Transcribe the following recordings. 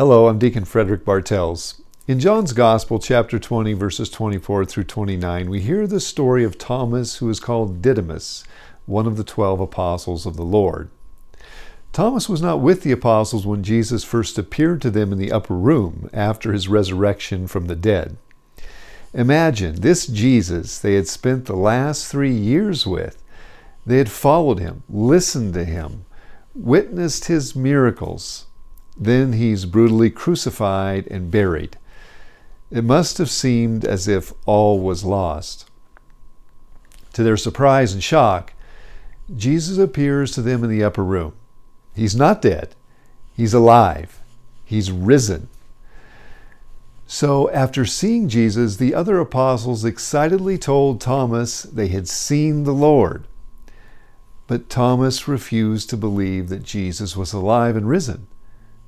Hello, I'm Deacon Frederick Bartels. In John's Gospel, chapter 20, verses 24 through 29, we hear the story of Thomas, who is called Didymus, one of the twelve apostles of the Lord. Thomas was not with the apostles when Jesus first appeared to them in the upper room after his resurrection from the dead. Imagine this Jesus they had spent the last three years with. They had followed him, listened to him, witnessed his miracles, then he's brutally crucified and buried. It must have seemed as if all was lost. To their surprise and shock, Jesus appears to them in the upper room. He's not dead, he's alive, he's risen. So, after seeing Jesus, the other apostles excitedly told Thomas they had seen the Lord. But Thomas refused to believe that Jesus was alive and risen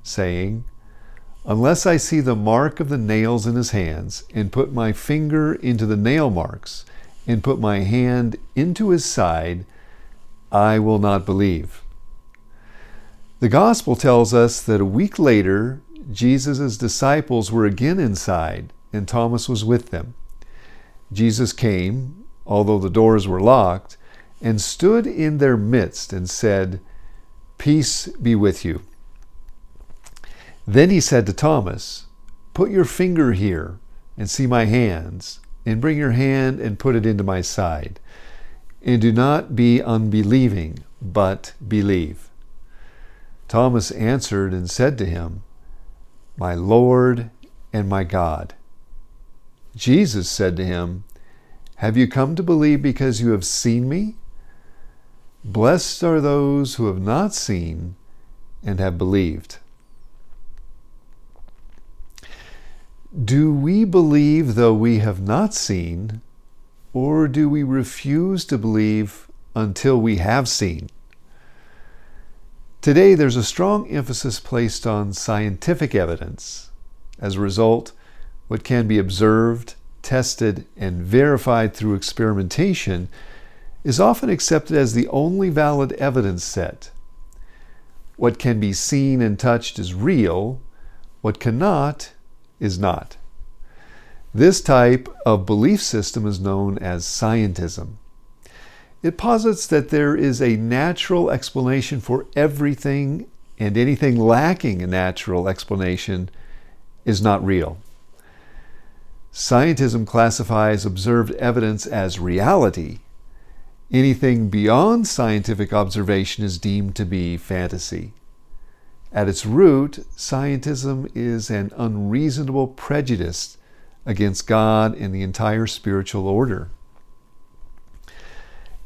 saying, Unless I see the mark of the nails in his hands, and put my finger into the nail marks, and put my hand into his side, I will not believe. The Gospel tells us that a week later, Jesus' disciples were again inside, and Thomas was with them. Jesus came, although the doors were locked, and stood in their midst and said, Peace be with you. Then he said to Thomas, Put your finger here and see my hands, and bring your hand and put it into my side. And do not be unbelieving, but believe. Thomas answered and said to him, My Lord and my God. Jesus said to him, Have you come to believe because you have seen me? Blessed are those who have not seen and have believed. Do we believe though we have not seen, or do we refuse to believe until we have seen? Today, there's a strong emphasis placed on scientific evidence. As a result, what can be observed, tested, and verified through experimentation is often accepted as the only valid evidence set. What can be seen and touched is real, what cannot is not. This type of belief system is known as scientism. It posits that there is a natural explanation for everything, and anything lacking a natural explanation is not real. Scientism classifies observed evidence as reality. Anything beyond scientific observation is deemed to be fantasy. At its root, scientism is an unreasonable prejudice against God and the entire spiritual order.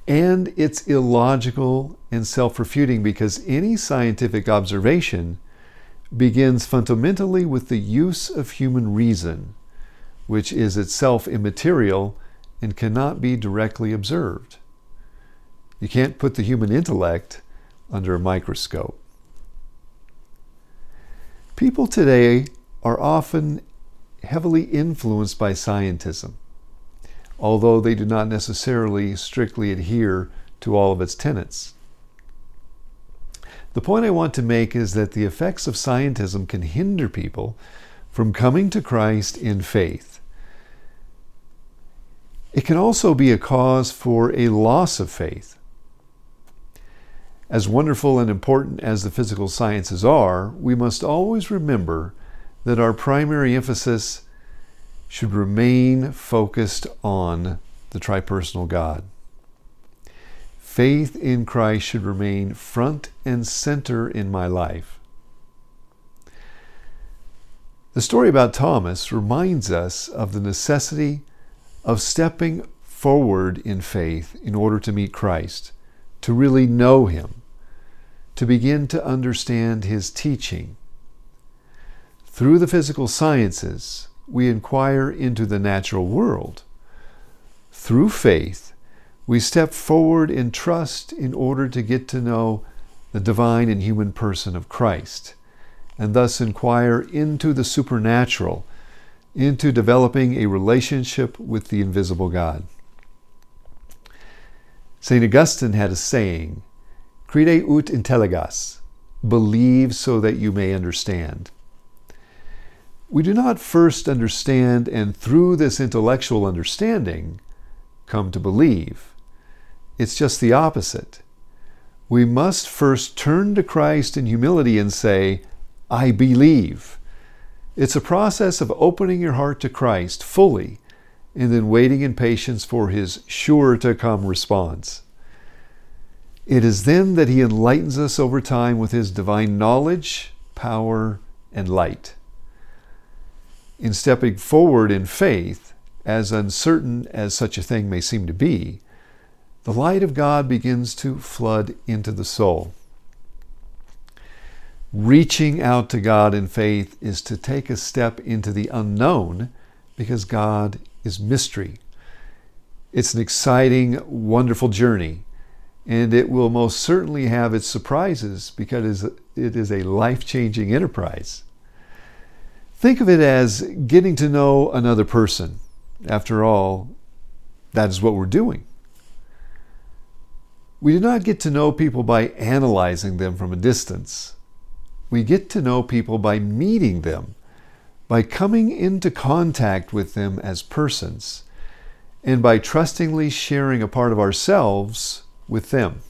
And it's illogical and self refuting because any scientific observation begins fundamentally with the use of human reason, which is itself immaterial and cannot be directly observed. You can't put the human intellect under a microscope. People today are often heavily influenced by scientism, although they do not necessarily strictly adhere to all of its tenets. The point I want to make is that the effects of scientism can hinder people from coming to Christ in faith. It can also be a cause for a loss of faith. As wonderful and important as the physical sciences are, we must always remember that our primary emphasis should remain focused on the tripersonal God. Faith in Christ should remain front and center in my life. The story about Thomas reminds us of the necessity of stepping forward in faith in order to meet Christ to really know Him, to begin to understand His teaching. Through the physical sciences, we inquire into the natural world. Through faith, we step forward in trust in order to get to know the divine and human person of Christ, and thus inquire into the supernatural, into developing a relationship with the invisible God. St. Augustine had a saying, Crede ut intelligas, believe so that you may understand. We do not first understand and through this intellectual understanding come to believe. It's just the opposite. We must first turn to Christ in humility and say, I believe. It's a process of opening your heart to Christ fully and then waiting in patience for his sure to come response. It is then that he enlightens us over time with his divine knowledge, power, and light. In stepping forward in faith, as uncertain as such a thing may seem to be, the light of God begins to flood into the soul. Reaching out to God in faith is to take a step into the unknown because God is mystery. It's an exciting, wonderful journey, and it will most certainly have its surprises because it is a life changing enterprise. Think of it as getting to know another person. After all, that is what we're doing. We do not get to know people by analyzing them from a distance. We get to know people by meeting them, by coming into contact with them as persons, and by trustingly sharing a part of ourselves with them.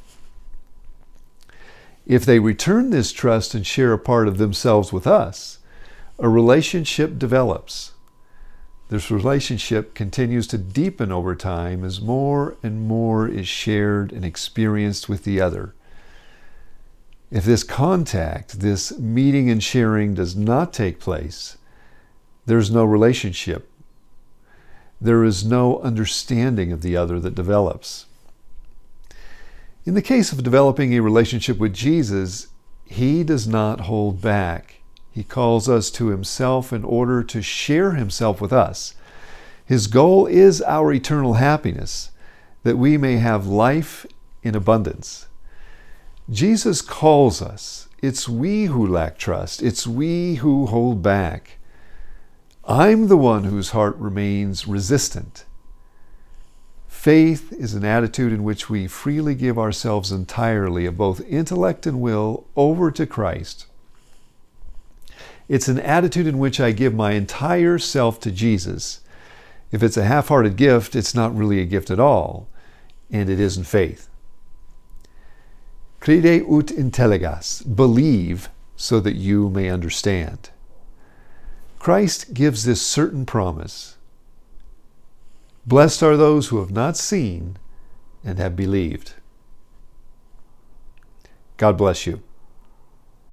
If they return this trust and share a part of themselves with us, a relationship develops. This relationship continues to deepen over time as more and more is shared and experienced with the other. If this contact, this meeting and sharing does not take place, there's no relationship. There is no understanding of the other that develops. In the case of developing a relationship with Jesus, he does not hold back. He calls us to Himself in order to share Himself with us. His goal is our eternal happiness, that we may have life in abundance. Jesus calls us. It's we who lack trust, it's we who hold back. I'm the one whose heart remains resistant. Faith is an attitude in which we freely give ourselves entirely of both intellect and will over to Christ it's an attitude in which I give my entire self to Jesus. If it's a half hearted gift, it's not really a gift at all, and it isn't faith. Crede ut intelligas, believe so that you may understand. Christ gives this certain promise Blessed are those who have not seen and have believed. God bless you.